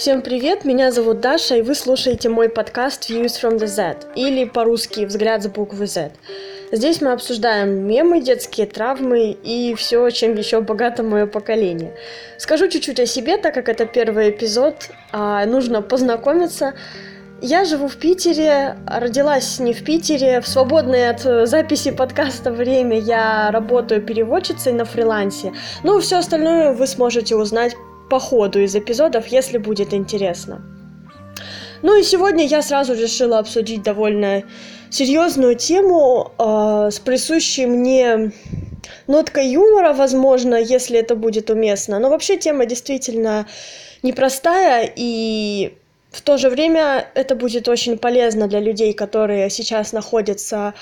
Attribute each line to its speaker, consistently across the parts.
Speaker 1: Всем привет, меня зовут Даша, и вы слушаете мой подкаст Views from the Z, или по-русски «Взгляд с буквы Z». Здесь мы обсуждаем мемы, детские травмы и все, чем еще богато мое поколение. Скажу чуть-чуть о себе, так как это первый эпизод, а нужно познакомиться. Я живу в Питере, родилась не в Питере, в свободное от записи подкаста время я работаю переводчицей на фрилансе. Ну, все остальное вы сможете узнать по ходу из эпизодов, если будет интересно. Ну и сегодня я сразу решила обсудить довольно серьезную тему э, с присущей мне ноткой юмора, возможно, если это будет уместно. Но вообще тема действительно непростая, и в то же время это будет очень полезно для людей, которые сейчас находятся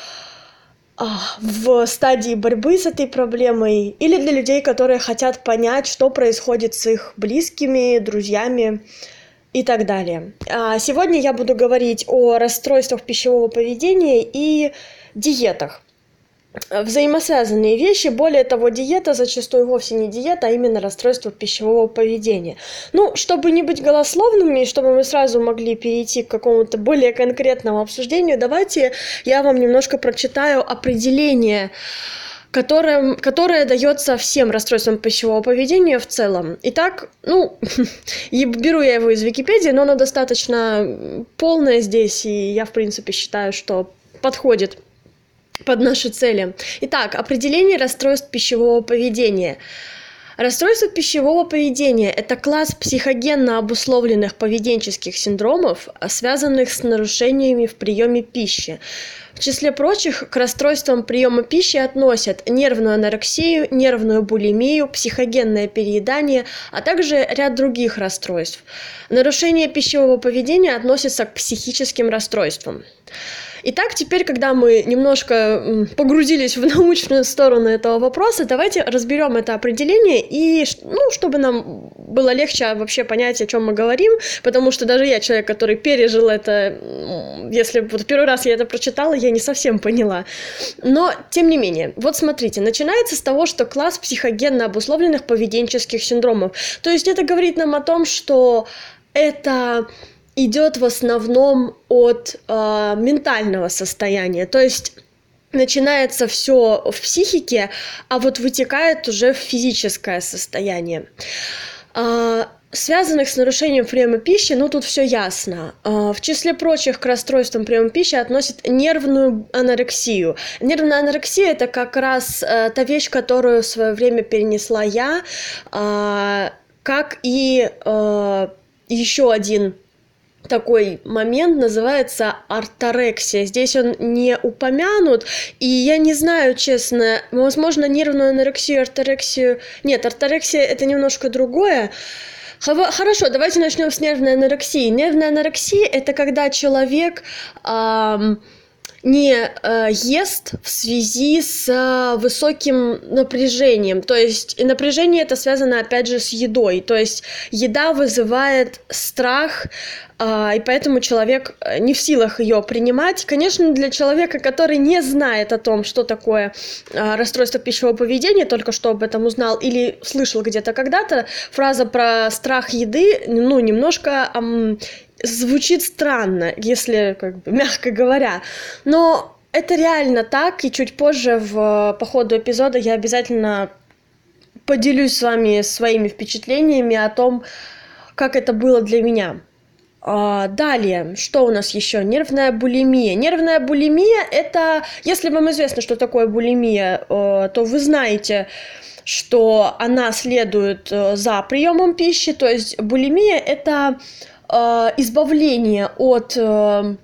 Speaker 1: в стадии борьбы с этой проблемой, или для людей, которые хотят понять, что происходит с их близкими, друзьями, и так далее. А сегодня я буду говорить о расстройствах пищевого поведения и диетах. Взаимосвязанные вещи, более того, диета зачастую вовсе не диета, а именно расстройство пищевого поведения. Ну, чтобы не быть голословными, чтобы мы сразу могли перейти к какому-то более конкретному обсуждению, давайте я вам немножко прочитаю определение которое, которое дается всем расстройствам пищевого поведения в целом. Итак, ну, беру я его из Википедии, но оно достаточно полное здесь, и я, в принципе, считаю, что подходит под наши цели. Итак, определение расстройств пищевого поведения – Расстройство пищевого поведения – это класс психогенно обусловленных поведенческих синдромов, связанных с нарушениями в приеме пищи. В числе прочих к расстройствам приема пищи относят нервную анорексию, нервную булимию, психогенное переедание, а также ряд других расстройств. Нарушение пищевого поведения относится к психическим расстройствам. Итак, теперь, когда мы немножко погрузились в научную сторону этого вопроса, давайте разберем это определение и, ну, чтобы нам было легче вообще понять, о чем мы говорим, потому что даже я человек, который пережил это, если вот первый раз я это прочитала, я не совсем поняла. Но, тем не менее, вот смотрите, начинается с того, что класс психогенно обусловленных поведенческих синдромов. То есть это говорит нам о том, что это идет в основном от э, ментального состояния. То есть начинается все в психике, а вот вытекает уже в физическое состояние. Э, связанных с нарушением приема пищи, ну тут все ясно. Э, в числе прочих к расстройствам приема пищи относят нервную анорексию. Нервная анорексия это как раз э, та вещь, которую в свое время перенесла я, как и э, еще один такой момент называется арторексия. Здесь он не упомянут, и я не знаю, честно, возможно, нервную анорексию, арторексию... Нет, арторексия это немножко другое. Хорошо, давайте начнем с нервной анорексии. Нервная анорексия это когда человек... Эм, не э, ест в связи с э, высоким напряжением. То есть и напряжение это связано опять же с едой. То есть еда вызывает страх, э, и поэтому человек э, не в силах ее принимать. Конечно, для человека, который не знает о том, что такое э, расстройство пищевого поведения, только что об этом узнал или слышал где-то когда-то, фраза про страх еды, ну, немножко эм, звучит странно, если, как бы, мягко говоря. Но это реально так, и чуть позже в, по ходу эпизода я обязательно поделюсь с вами своими впечатлениями о том, как это было для меня. А, далее, что у нас еще? Нервная булимия. Нервная булимия это, если вам известно, что такое булимия, э, то вы знаете, что она следует э, за приемом пищи. То есть булимия это э, избавление от э,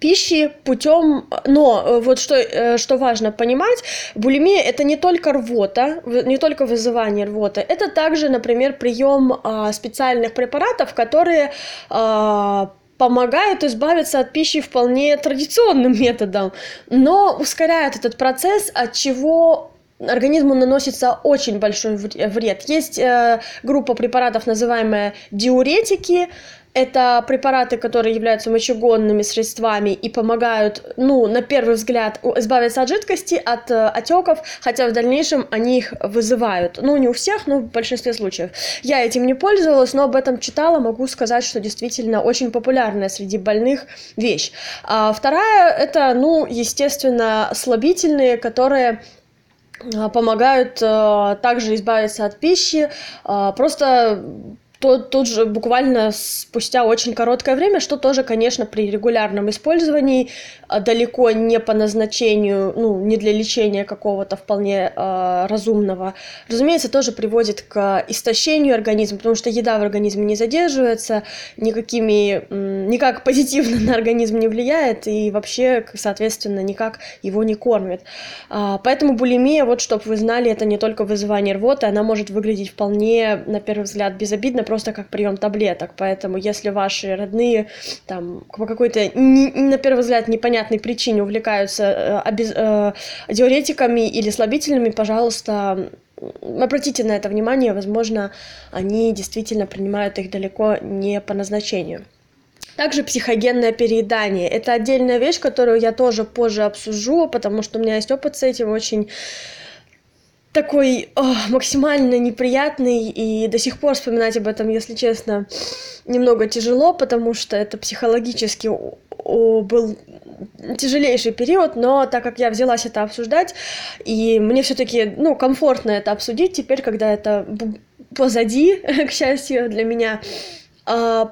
Speaker 1: пищи путем, но э, вот что, э, что важно понимать, булимия это не только рвота, не только вызывание рвоты, это также, например, прием а, специальных препаратов, которые а, помогают избавиться от пищи вполне традиционным методом, но ускоряют этот процесс, от чего организму наносится очень большой вред. Есть э, группа препаратов, называемая диуретики, это препараты, которые являются мочегонными средствами и помогают, ну, на первый взгляд, избавиться от жидкости, от э, отеков, хотя в дальнейшем они их вызывают. Ну, не у всех, но в большинстве случаев. Я этим не пользовалась, но об этом читала, могу сказать, что действительно очень популярная среди больных вещь. А вторая, это, ну, естественно, слабительные, которые помогают э, также избавиться от пищи, э, просто то тут же буквально спустя очень короткое время, что тоже, конечно, при регулярном использовании а, далеко не по назначению, ну, не для лечения какого-то вполне э, разумного, разумеется, тоже приводит к истощению организма, потому что еда в организме не задерживается, никакими, никак позитивно на организм не влияет и вообще, соответственно, никак его не кормит. Э, поэтому булимия, вот чтобы вы знали, это не только вызывание рвоты, она может выглядеть вполне, на первый взгляд, безобидно, просто как прием таблеток. Поэтому, если ваши родные там по какой-то на первый взгляд непонятной причине увлекаются э, обез, э, диуретиками или слабительными, пожалуйста, обратите на это внимание, возможно, они действительно принимают их далеко не по назначению. Также психогенное переедание. Это отдельная вещь, которую я тоже позже обсужу, потому что у меня есть опыт с этим очень такой о, максимально неприятный, и до сих пор вспоминать об этом, если честно, немного тяжело, потому что это психологически о, был тяжелейший период, но так как я взялась это обсуждать, и мне все-таки, ну, комфортно это обсудить теперь, когда это позади, к счастью, для меня, э,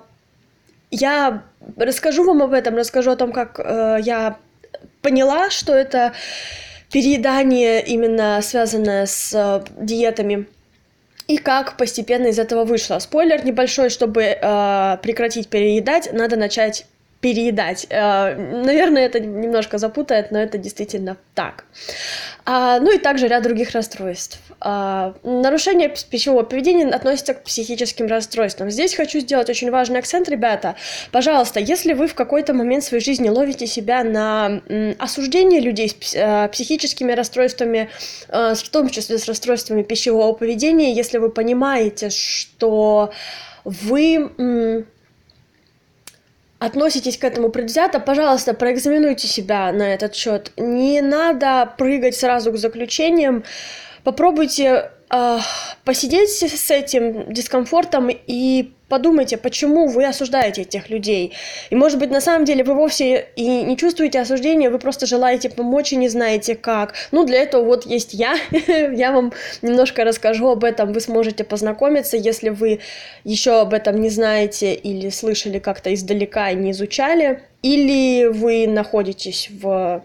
Speaker 1: я расскажу вам об этом, расскажу о том, как э, я поняла, что это переедание именно связанное с э, диетами и как постепенно из этого вышло. Спойлер небольшой, чтобы э, прекратить переедать, надо начать переедать. Э, наверное, это немножко запутает, но это действительно так. А, ну и также ряд других расстройств. А, нарушение пищевого поведения относится к психическим расстройствам. Здесь хочу сделать очень важный акцент, ребята. Пожалуйста, если вы в какой-то момент своей жизни ловите себя на осуждении людей с э, психическими расстройствами, э, в том числе с расстройствами пищевого поведения, если вы понимаете, что вы относитесь к этому предвзято, пожалуйста, проэкзаменуйте себя на этот счет. Не надо прыгать сразу к заключениям. Попробуйте посидеть с этим дискомфортом и подумайте, почему вы осуждаете этих людей. И, может быть, на самом деле вы вовсе и не чувствуете осуждения, вы просто желаете помочь и не знаете как. Ну, для этого вот есть я. я вам немножко расскажу об этом, вы сможете познакомиться, если вы еще об этом не знаете или слышали как-то издалека и не изучали, или вы находитесь в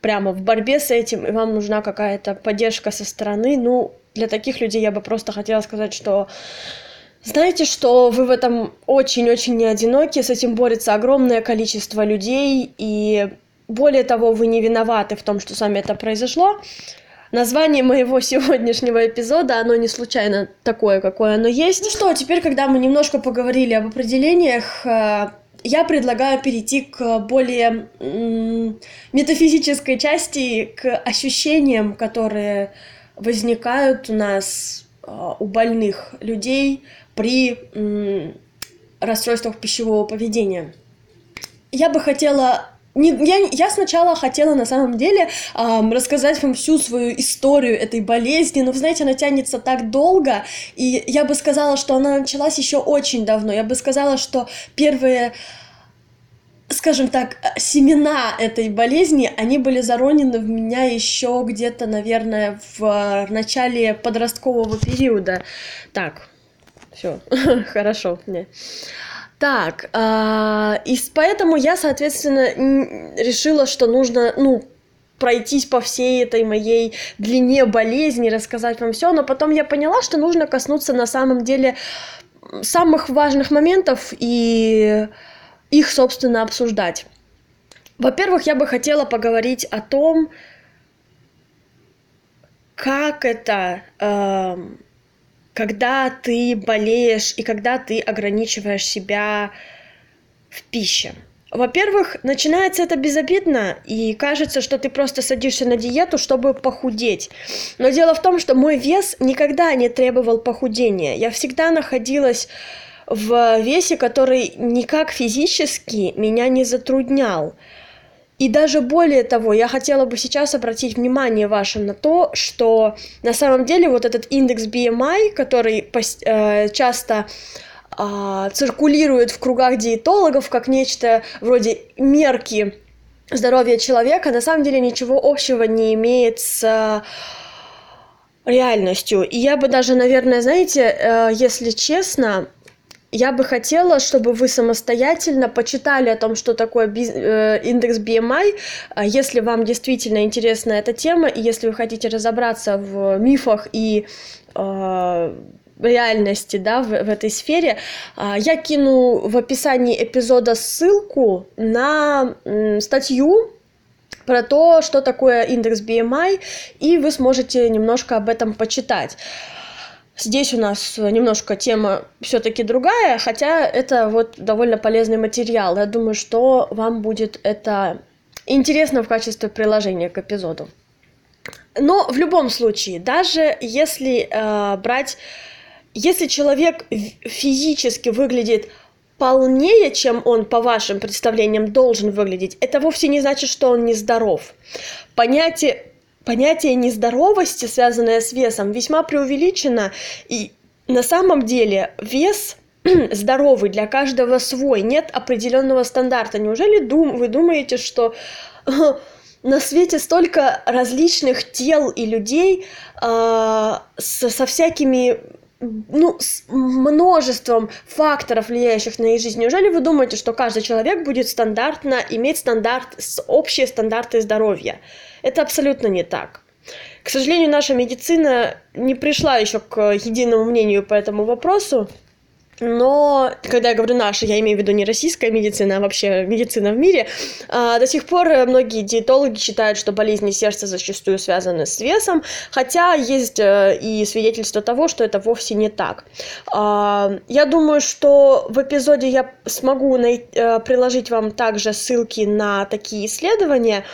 Speaker 1: прямо в борьбе с этим, и вам нужна какая-то поддержка со стороны, ну, для таких людей я бы просто хотела сказать, что знаете, что вы в этом очень-очень не одиноки, с этим борется огромное количество людей, и более того, вы не виноваты в том, что с вами это произошло. Название моего сегодняшнего эпизода, оно не случайно такое, какое оно есть. Ну что, теперь, когда мы немножко поговорили об определениях, э, я предлагаю перейти к более метафизической части, к ощущениям, которые возникают у нас, э, у больных людей, при расстройствах пищевого поведения. Я бы хотела не, я, я сначала хотела на самом деле эм, рассказать вам всю свою историю этой болезни, но, вы знаете, она тянется так долго, и я бы сказала, что она началась еще очень давно. Я бы сказала, что первые, скажем так, семена этой болезни, они были заронены в меня еще где-то, наверное, в начале подросткового периода. Так, все, хорошо. Не. Так, э, и поэтому я, соответственно, решила, что нужно, ну, пройтись по всей этой моей длине болезни, рассказать вам все, но потом я поняла, что нужно коснуться на самом деле самых важных моментов и их, собственно, обсуждать. Во-первых, я бы хотела поговорить о том, как это э, когда ты болеешь и когда ты ограничиваешь себя в пище. Во-первых, начинается это безобидно, и кажется, что ты просто садишься на диету, чтобы похудеть. Но дело в том, что мой вес никогда не требовал похудения. Я всегда находилась в весе, который никак физически меня не затруднял. И даже более того, я хотела бы сейчас обратить внимание ваше на то, что на самом деле вот этот индекс BMI, который э, часто а, циркулирует в кругах диетологов как нечто вроде мерки здоровья человека, на самом деле ничего общего не имеет с а, реальностью. И я бы даже, наверное, знаете, э, если честно, я бы хотела, чтобы вы самостоятельно почитали о том, что такое э, индекс BMI, а если вам действительно интересна эта тема, и если вы хотите разобраться в мифах и э, реальности, да, в, в этой сфере, я кину в описании эпизода ссылку на статью про то, что такое индекс BMI, и вы сможете немножко об этом почитать. Здесь у нас немножко тема все-таки другая, хотя это вот довольно полезный материал. Я думаю, что вам будет это интересно в качестве приложения к эпизоду. Но в любом случае, даже если э, брать если человек физически выглядит полнее, чем он, по вашим представлениям, должен выглядеть, это вовсе не значит, что он нездоров. Понятие, понятие нездоровости, связанное с весом, весьма преувеличено, и на самом деле вес здоровый для каждого свой, нет определенного стандарта. Неужели дум, вы думаете, что на свете столько различных тел и людей э, со, со всякими ну, с множеством факторов, влияющих на их жизнь. Неужели вы думаете, что каждый человек будет стандартно иметь стандарт, общие стандарты здоровья? Это абсолютно не так. К сожалению, наша медицина не пришла еще к единому мнению по этому вопросу. Но, когда я говорю наша, я имею в виду не российская медицина, а вообще медицина в мире, а, до сих пор многие диетологи считают, что болезни сердца зачастую связаны с весом, хотя есть э, и свидетельство того, что это вовсе не так. А, я думаю, что в эпизоде я смогу э, приложить вам также ссылки на такие исследования,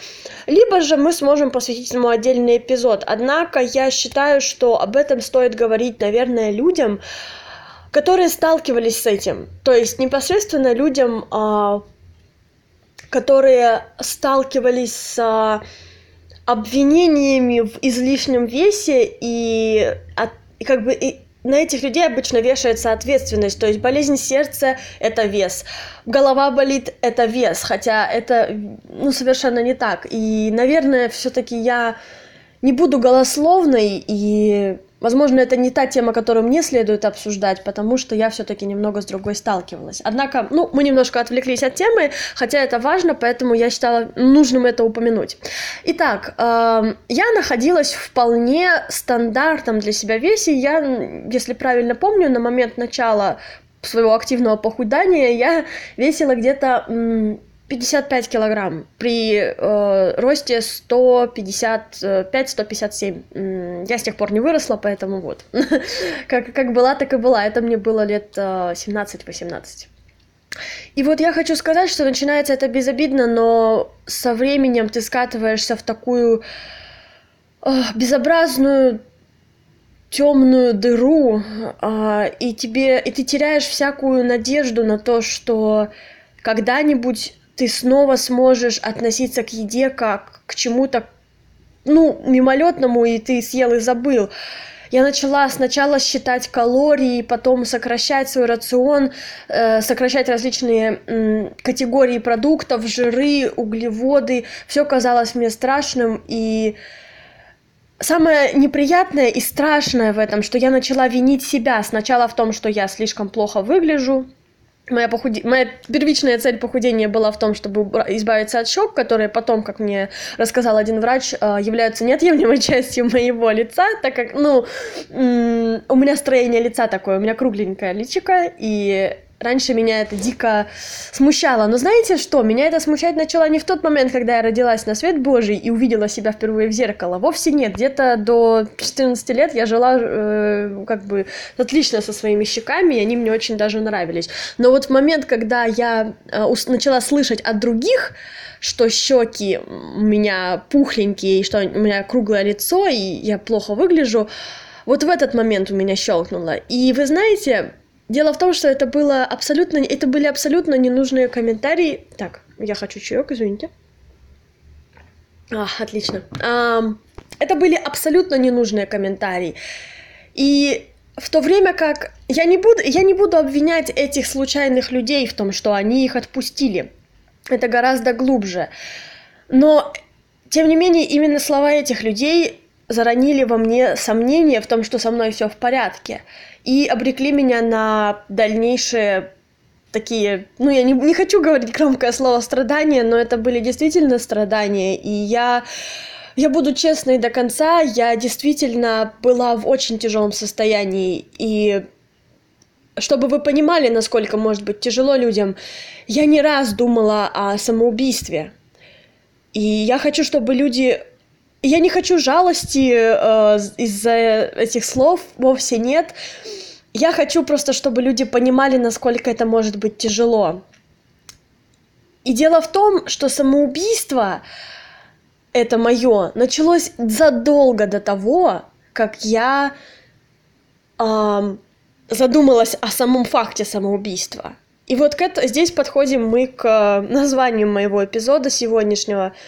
Speaker 1: либо же мы сможем посвятить ему отдельный эпизод. Однако я считаю, что об этом стоит говорить, наверное, людям, которые сталкивались с этим. То есть непосредственно людям, а, которые сталкивались с а, обвинениями в излишнем весе и, от, и как бы и на этих людей обычно вешается ответственность, то есть болезнь сердца – это вес, голова болит – это вес, хотя это ну, совершенно не так. И, наверное, все-таки я не буду голословной и Возможно, это не та тема, которую мне следует обсуждать, потому что я все-таки немного с другой сталкивалась. Однако, ну, мы немножко отвлеклись от темы, хотя это важно, поэтому я считала нужным это упомянуть. Итак, э, я находилась вполне стандартном для себя весе. Я, если правильно помню, на момент начала своего активного похудания я весила где-то 55 килограмм при э, росте 155-157. Я с тех пор не выросла, поэтому вот. как, как была, так и была. Это мне было лет э, 17-18. И вот я хочу сказать, что начинается это безобидно, но со временем ты скатываешься в такую э, безобразную темную дыру, э, и тебе и ты теряешь всякую надежду на то, что когда-нибудь ты снова сможешь относиться к еде как к чему-то, ну, мимолетному, и ты съел и забыл. Я начала сначала считать калории, потом сокращать свой рацион, э, сокращать различные э, категории продуктов, жиры, углеводы. Все казалось мне страшным, и самое неприятное и страшное в этом, что я начала винить себя сначала в том, что я слишком плохо выгляжу, Моя, похуде... Моя первичная цель похудения была в том, чтобы избавиться от щек, которые потом, как мне рассказал один врач, э, являются неотъемлемой частью моего лица, так как, ну, у меня строение лица такое, у меня кругленькое личико, и раньше меня это дико смущало. Но знаете что? Меня это смущать начало не в тот момент, когда я родилась на свет Божий и увидела себя впервые в зеркало. Вовсе нет. Где-то до 14 лет я жила э, как бы отлично со своими щеками, и они мне очень даже нравились. Но вот в момент, когда я э, начала слышать от других, что щеки у меня пухленькие, и что у меня круглое лицо, и я плохо выгляжу, вот в этот момент у меня щелкнуло. И вы знаете, дело в том, что это было абсолютно, это были абсолютно ненужные комментарии. Так, я хочу чаек, извините. А, отлично. А, это были абсолютно ненужные комментарии. И в то время как я не буду, я не буду обвинять этих случайных людей в том, что они их отпустили. Это гораздо глубже. Но, тем не менее, именно слова этих людей заронили во мне сомнения в том, что со мной все в порядке, и обрекли меня на дальнейшие такие, ну, я не, не хочу говорить громкое слово страдания, но это были действительно страдания, и я, я буду честной до конца, я действительно была в очень тяжелом состоянии, и чтобы вы понимали, насколько может быть тяжело людям, я не раз думала о самоубийстве, и я хочу, чтобы люди я не хочу жалости э, из-за этих слов, вовсе нет. Я хочу просто, чтобы люди понимали, насколько это может быть тяжело. И дело в том, что самоубийство, это мое, началось задолго до того, как я э, задумалась о самом факте самоубийства. И вот к это, здесь подходим мы к названию моего эпизода сегодняшнего –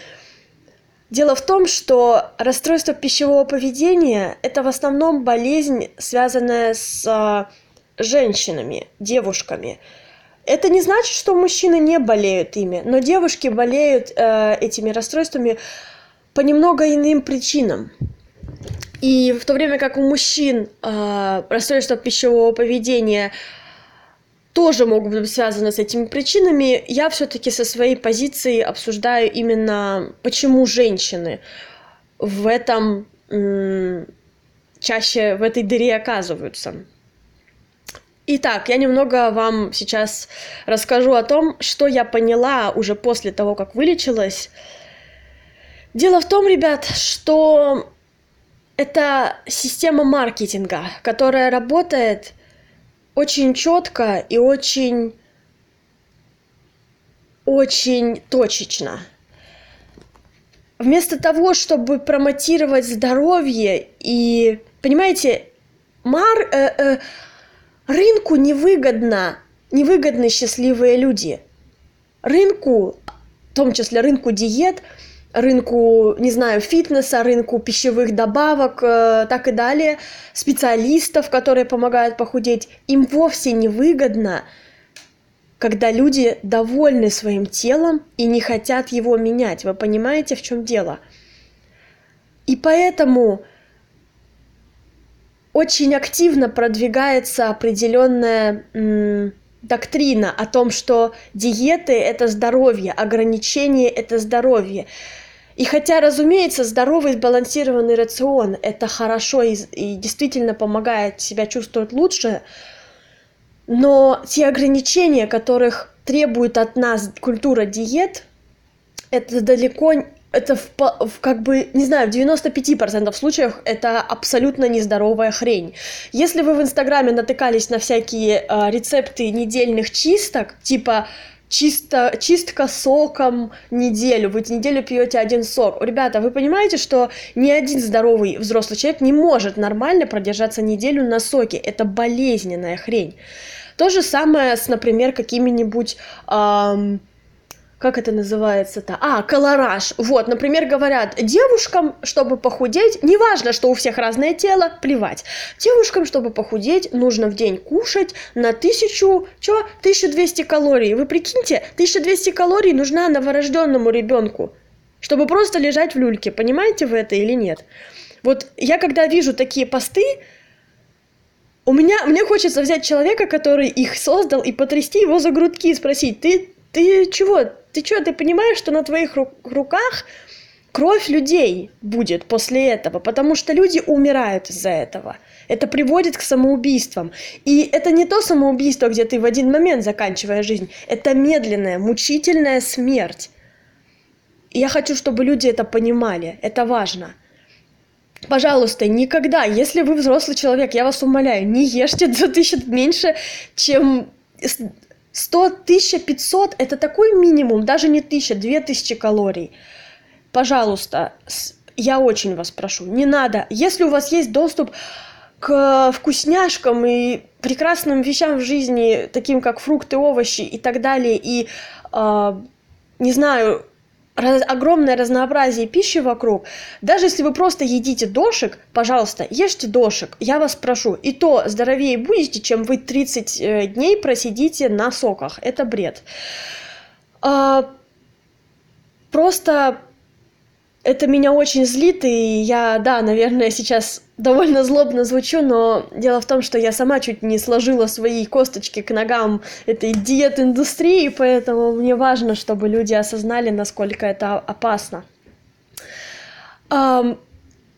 Speaker 1: Дело в том, что расстройство пищевого поведения – это в основном болезнь, связанная с э, женщинами, девушками. Это не значит, что мужчины не болеют ими, но девушки болеют э, этими расстройствами по немного иным причинам. И в то время как у мужчин э, расстройство пищевого поведения – тоже могут быть связаны с этими причинами. Я все-таки со своей позиции обсуждаю именно, почему женщины в этом чаще в этой дыре оказываются. Итак, я немного вам сейчас расскажу о том, что я поняла уже после того, как вылечилась. Дело в том, ребят, что это система маркетинга, которая работает очень четко и очень очень точечно. Вместо того, чтобы промотировать здоровье и, понимаете, мар, э, э, рынку невыгодно, невыгодны счастливые люди. Рынку, в том числе рынку диет, рынку, не знаю, фитнеса, рынку пищевых добавок, э, так и далее, специалистов, которые помогают похудеть, им вовсе не выгодно, когда люди довольны своим телом и не хотят его менять. Вы понимаете, в чем дело? И поэтому очень активно продвигается определенная доктрина о том, что диеты это здоровье, ограничения это здоровье. И хотя, разумеется, здоровый сбалансированный рацион – это хорошо и, и действительно помогает себя чувствовать лучше, но те ограничения, которых требует от нас культура диет, это далеко это в, в как бы, не знаю, в 95% случаев это абсолютно нездоровая хрень. Если вы в Инстаграме натыкались на всякие э, рецепты недельных чисток, типа чисто, чистка соком неделю, вы неделю пьете один сок. Ребята, вы понимаете, что ни один здоровый взрослый человек не может нормально продержаться неделю на соке. Это болезненная хрень. То же самое с, например, какими-нибудь... Эм, как это называется-то? А, колораж. Вот, например, говорят, девушкам, чтобы похудеть, неважно, что у всех разное тело, плевать. Девушкам, чтобы похудеть, нужно в день кушать на тысячу, чё, 1200 калорий. Вы прикиньте, 1200 калорий нужна новорожденному ребенку, чтобы просто лежать в люльке. Понимаете вы это или нет? Вот я когда вижу такие посты, у меня, мне хочется взять человека, который их создал, и потрясти его за грудки и спросить, ты, ты чего, ты что, ты понимаешь, что на твоих ру- руках кровь людей будет после этого, потому что люди умирают из-за этого. Это приводит к самоубийствам. И это не то самоубийство, где ты в один момент заканчиваешь жизнь. Это медленная, мучительная смерть. И я хочу, чтобы люди это понимали. Это важно. Пожалуйста, никогда, если вы взрослый человек, я вас умоляю, не ешьте 2000 меньше, чем 100, 1500 – это такой минимум, даже не 1000, 2000 калорий. Пожалуйста, я очень вас прошу, не надо. Если у вас есть доступ к вкусняшкам и прекрасным вещам в жизни, таким как фрукты, овощи и так далее, и, э, не знаю, раз, огромное разнообразие пищи вокруг. Даже если вы просто едите дошик, пожалуйста, ешьте дошик, я вас прошу. И то здоровее будете, чем вы 30 э, дней просидите на соках. Это бред. А, просто это меня очень злит, и я, да, наверное, сейчас довольно злобно звучу, но дело в том, что я сама чуть не сложила свои косточки к ногам этой диет-индустрии, поэтому мне важно, чтобы люди осознали, насколько это опасно. Um,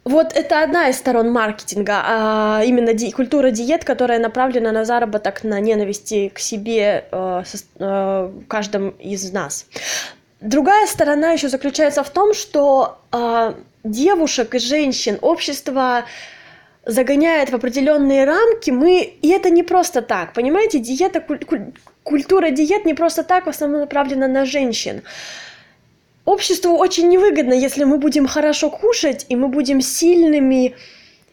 Speaker 1: вот это одна из сторон маркетинга, а именно ди- культура диет, которая направлена на заработок, на ненависти к себе э, со, э, каждом из нас. Другая сторона еще заключается в том, что э, девушек и женщин общество загоняет в определенные рамки, мы и это не просто так, понимаете, диета, куль, культура диет не просто так в основном направлена на женщин. Обществу очень невыгодно, если мы будем хорошо кушать и мы будем сильными,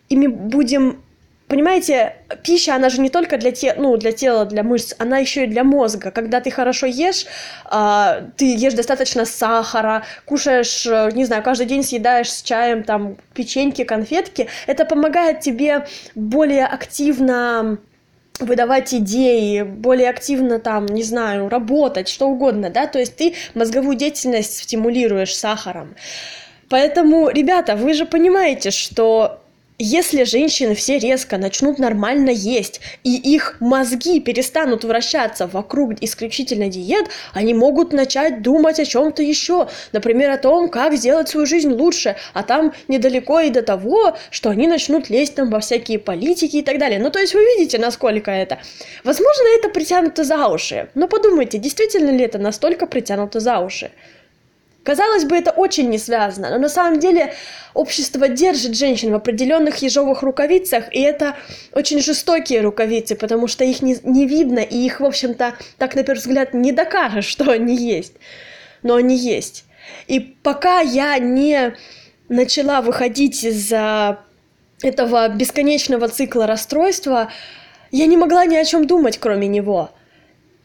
Speaker 1: и мы будем Понимаете, пища, она же не только для, те, ну, для тела, для мышц, она еще и для мозга. Когда ты хорошо ешь, э, ты ешь достаточно сахара, кушаешь, э, не знаю, каждый день съедаешь с чаем там печеньки, конфетки, это помогает тебе более активно выдавать идеи, более активно там, не знаю, работать, что угодно, да, то есть ты мозговую деятельность стимулируешь сахаром. Поэтому, ребята, вы же понимаете, что если женщины все резко начнут нормально есть, и их мозги перестанут вращаться вокруг исключительно диет, они могут начать думать о чем-то еще. Например, о том, как сделать свою жизнь лучше, а там недалеко и до того, что они начнут лезть там во всякие политики и так далее. Ну, то есть вы видите, насколько это. Возможно, это притянуто за уши. Но подумайте, действительно ли это настолько притянуто за уши? Казалось бы, это очень не связано, но на самом деле общество держит женщин в определенных ежовых рукавицах, и это очень жестокие рукавицы, потому что их не, не видно, и их, в общем-то, так на первый взгляд не докажешь, что они есть. Но они есть. И пока я не начала выходить из этого бесконечного цикла расстройства, я не могла ни о чем думать, кроме него.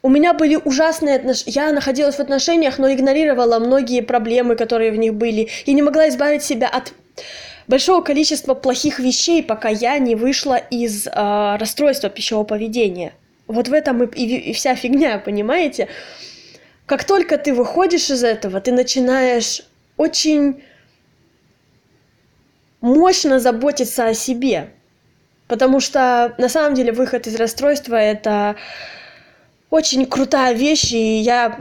Speaker 1: У меня были ужасные отношения. Я находилась в отношениях, но игнорировала многие проблемы, которые в них были. И не могла избавить себя от большого количества плохих вещей, пока я не вышла из э, расстройства пищевого поведения. Вот в этом и, и, и вся фигня, понимаете? Как только ты выходишь из этого, ты начинаешь очень мощно заботиться о себе. Потому что на самом деле выход из расстройства это очень крутая вещь, и я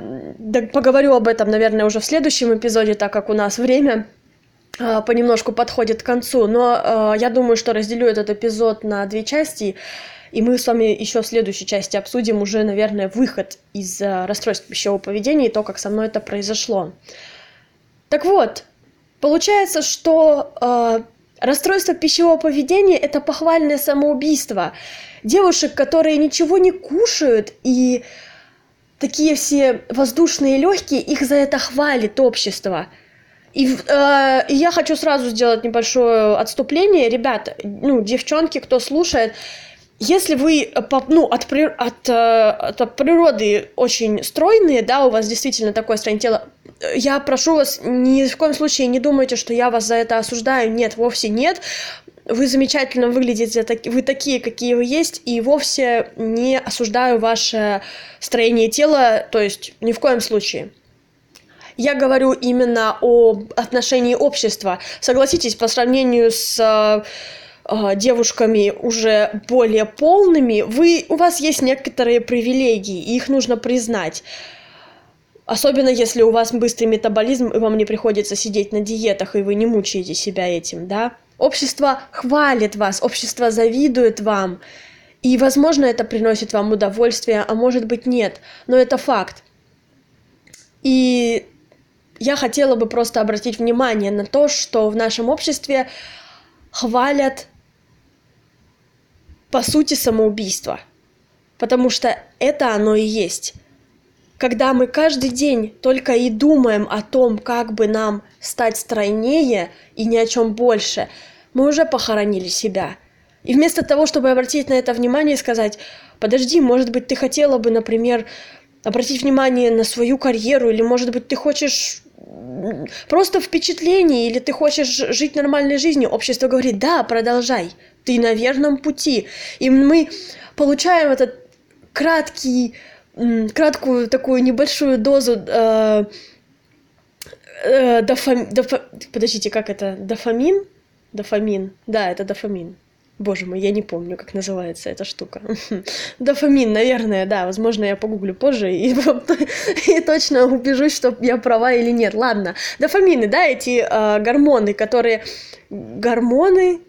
Speaker 1: поговорю об этом, наверное, уже в следующем эпизоде, так как у нас время а, понемножку подходит к концу. Но а, я думаю, что разделю этот эпизод на две части, и мы с вами еще в следующей части обсудим уже, наверное, выход из а, расстройств пищевого поведения и то, как со мной это произошло. Так вот, получается, что Расстройство пищевого поведения – это похвальное самоубийство. Девушек, которые ничего не кушают и такие все воздушные и легкие, их за это хвалит общество. И, э, и я хочу сразу сделать небольшое отступление. Ребят, ну, девчонки, кто слушает, если вы ну, от, от, э, от природы очень стройные, да, у вас действительно такое строение тела, я прошу вас, ни в коем случае не думайте, что я вас за это осуждаю. Нет, вовсе нет. Вы замечательно выглядите, вы такие, какие вы есть, и вовсе не осуждаю ваше строение тела, то есть ни в коем случае. Я говорю именно о отношении общества. Согласитесь, по сравнению с э, девушками уже более полными, вы, у вас есть некоторые привилегии, и их нужно признать. Особенно если у вас быстрый метаболизм, и вам не приходится сидеть на диетах, и вы не мучаете себя этим, да? Общество хвалит вас, общество завидует вам. И, возможно, это приносит вам удовольствие, а может быть нет, но это факт. И я хотела бы просто обратить внимание на то, что в нашем обществе хвалят, по сути, самоубийство. Потому что это оно и есть. Когда мы каждый день только и думаем о том, как бы нам стать стройнее и ни о чем больше, мы уже похоронили себя – и вместо того, чтобы обратить на это внимание и сказать, подожди, может быть, ты хотела бы, например, обратить внимание на свою карьеру, или, может быть, ты хочешь просто впечатление, или ты хочешь жить нормальной жизнью, общество говорит, да, продолжай, ты на верном пути. И мы получаем этот краткий, краткую такую небольшую дозу э, э, дофам, дофа, подождите, как это, дофамин? Дофамин, да, это дофамин. Боже мой, я не помню, как называется эта штука. Дофамин, наверное, да. Возможно, я погуглю позже и, и точно убежусь, что я права или нет. Ладно. Дофамины, да, эти э, гормоны, которые... Гормоны...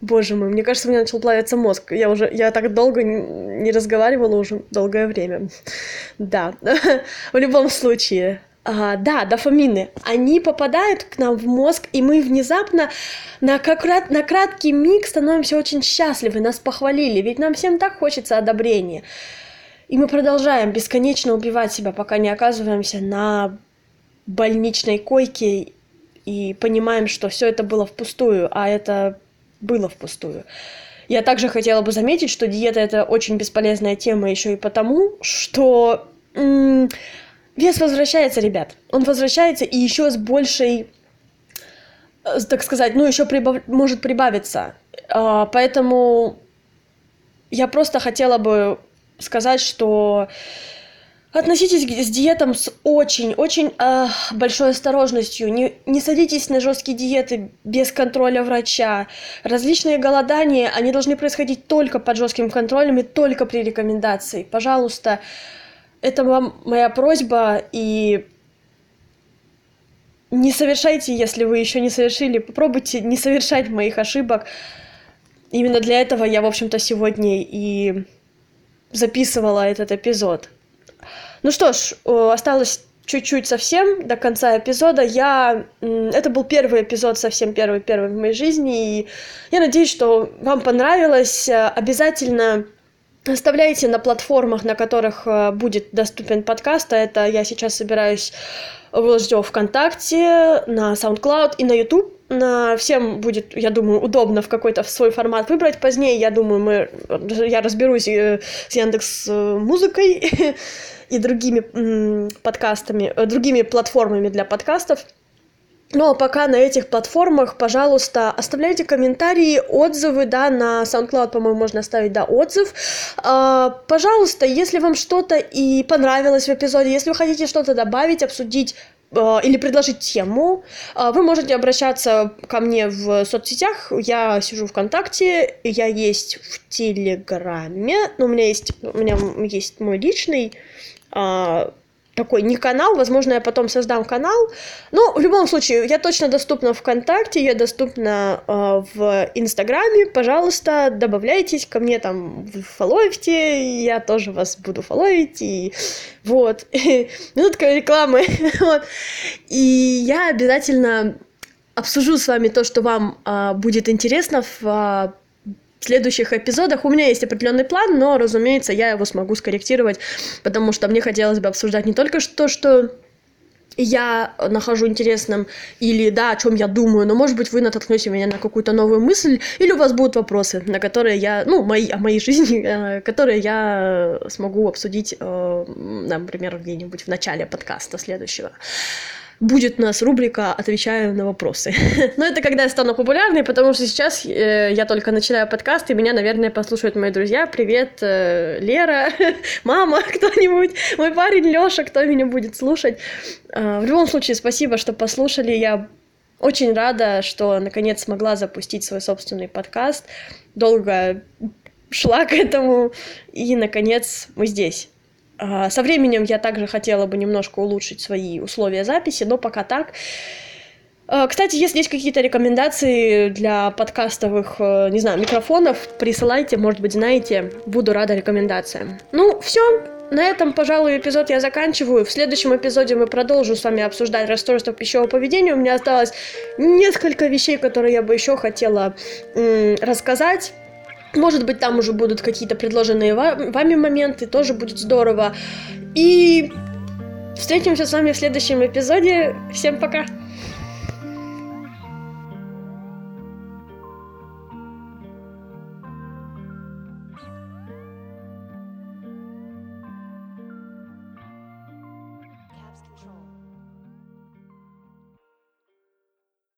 Speaker 1: Боже мой, мне кажется, у меня начал плавиться мозг. Я уже, я так долго не разговаривала уже долгое время. Да, в любом случае, а, да, дофамины, они попадают к нам в мозг, и мы внезапно на, как, на краткий миг становимся очень счастливы, нас похвалили, ведь нам всем так хочется одобрения. И мы продолжаем бесконечно убивать себя, пока не оказываемся на больничной койке и понимаем, что все это было впустую, а это было впустую. Я также хотела бы заметить, что диета это очень бесполезная тема еще и потому, что м- Вес возвращается, ребят. Он возвращается и еще с большей, э, так сказать, ну еще прибав... может прибавиться. А, поэтому я просто хотела бы сказать, что относитесь к диетам с очень-очень э, большой осторожностью. Не, не садитесь на жесткие диеты без контроля врача. Различные голодания, они должны происходить только под жестким контролем и только при рекомендации. Пожалуйста, это вам моя просьба, и не совершайте, если вы еще не совершили, попробуйте не совершать моих ошибок. Именно для этого я, в общем-то, сегодня и записывала этот эпизод. Ну что ж, осталось чуть-чуть совсем до конца эпизода. Я... Это был первый эпизод, совсем первый-первый в моей жизни, и я надеюсь, что вам понравилось. Обязательно Оставляйте на платформах, на которых э, будет доступен подкаст, а это я сейчас собираюсь выложить его ВКонтакте, на SoundCloud и на YouTube. На всем будет, я думаю, удобно в какой-то свой формат выбрать. Позднее, я думаю, мы, я разберусь э, с Яндекс э, Музыкой и другими подкастами, другими платформами для подкастов. Но пока на этих платформах, пожалуйста, оставляйте комментарии, отзывы, да, на SoundCloud, по-моему, можно оставить, да, отзыв. А, пожалуйста, если вам что-то и понравилось в эпизоде, если вы хотите что-то добавить, обсудить а, или предложить тему, а, вы можете обращаться ко мне в соцсетях. Я сижу ВКонтакте, я есть в Телеграме, но у меня есть, у меня есть мой личный а, такой не канал, возможно, я потом создам канал. Но в любом случае, я точно доступна ВКонтакте, я доступна э, в Инстаграме. Пожалуйста, добавляйтесь ко мне там, фолловите, я тоже вас буду фолловить. И вот, минутка рекламы. вот. И я обязательно обсужу с вами то, что вам э, будет интересно в следующих эпизодах. У меня есть определенный план, но, разумеется, я его смогу скорректировать, потому что мне хотелось бы обсуждать не только то, что я нахожу интересным, или да, о чем я думаю, но, может быть, вы натолкнете меня на какую-то новую мысль, или у вас будут вопросы, на которые я, ну, мои, о моей жизни, э, которые я смогу обсудить, э, например, где-нибудь в начале подкаста следующего будет у нас рубрика «Отвечаю на вопросы». Но это когда я стану популярной, потому что сейчас э, я только начинаю подкаст, и меня, наверное, послушают мои друзья. Привет, э, Лера, мама, кто-нибудь, мой парень Лёша, кто меня будет слушать. Э, в любом случае, спасибо, что послушали. Я очень рада, что наконец смогла запустить свой собственный подкаст. Долго шла к этому, и наконец мы здесь. А, со временем я также хотела бы немножко улучшить свои условия записи, но пока так. Э, кстати, если есть какие-то рекомендации для подкастовых, э, не знаю, микрофонов, присылайте, может быть, знаете, буду рада рекомендациям. Ну, все, на этом, пожалуй, эпизод я заканчиваю. В следующем эпизоде мы продолжим с вами обсуждать расстройство пищевого поведения. У меня осталось несколько вещей, которые я бы еще хотела рассказать. Может быть, там уже будут какие-то предложенные вами моменты, тоже будет здорово. И встретимся с вами в следующем эпизоде. Всем пока!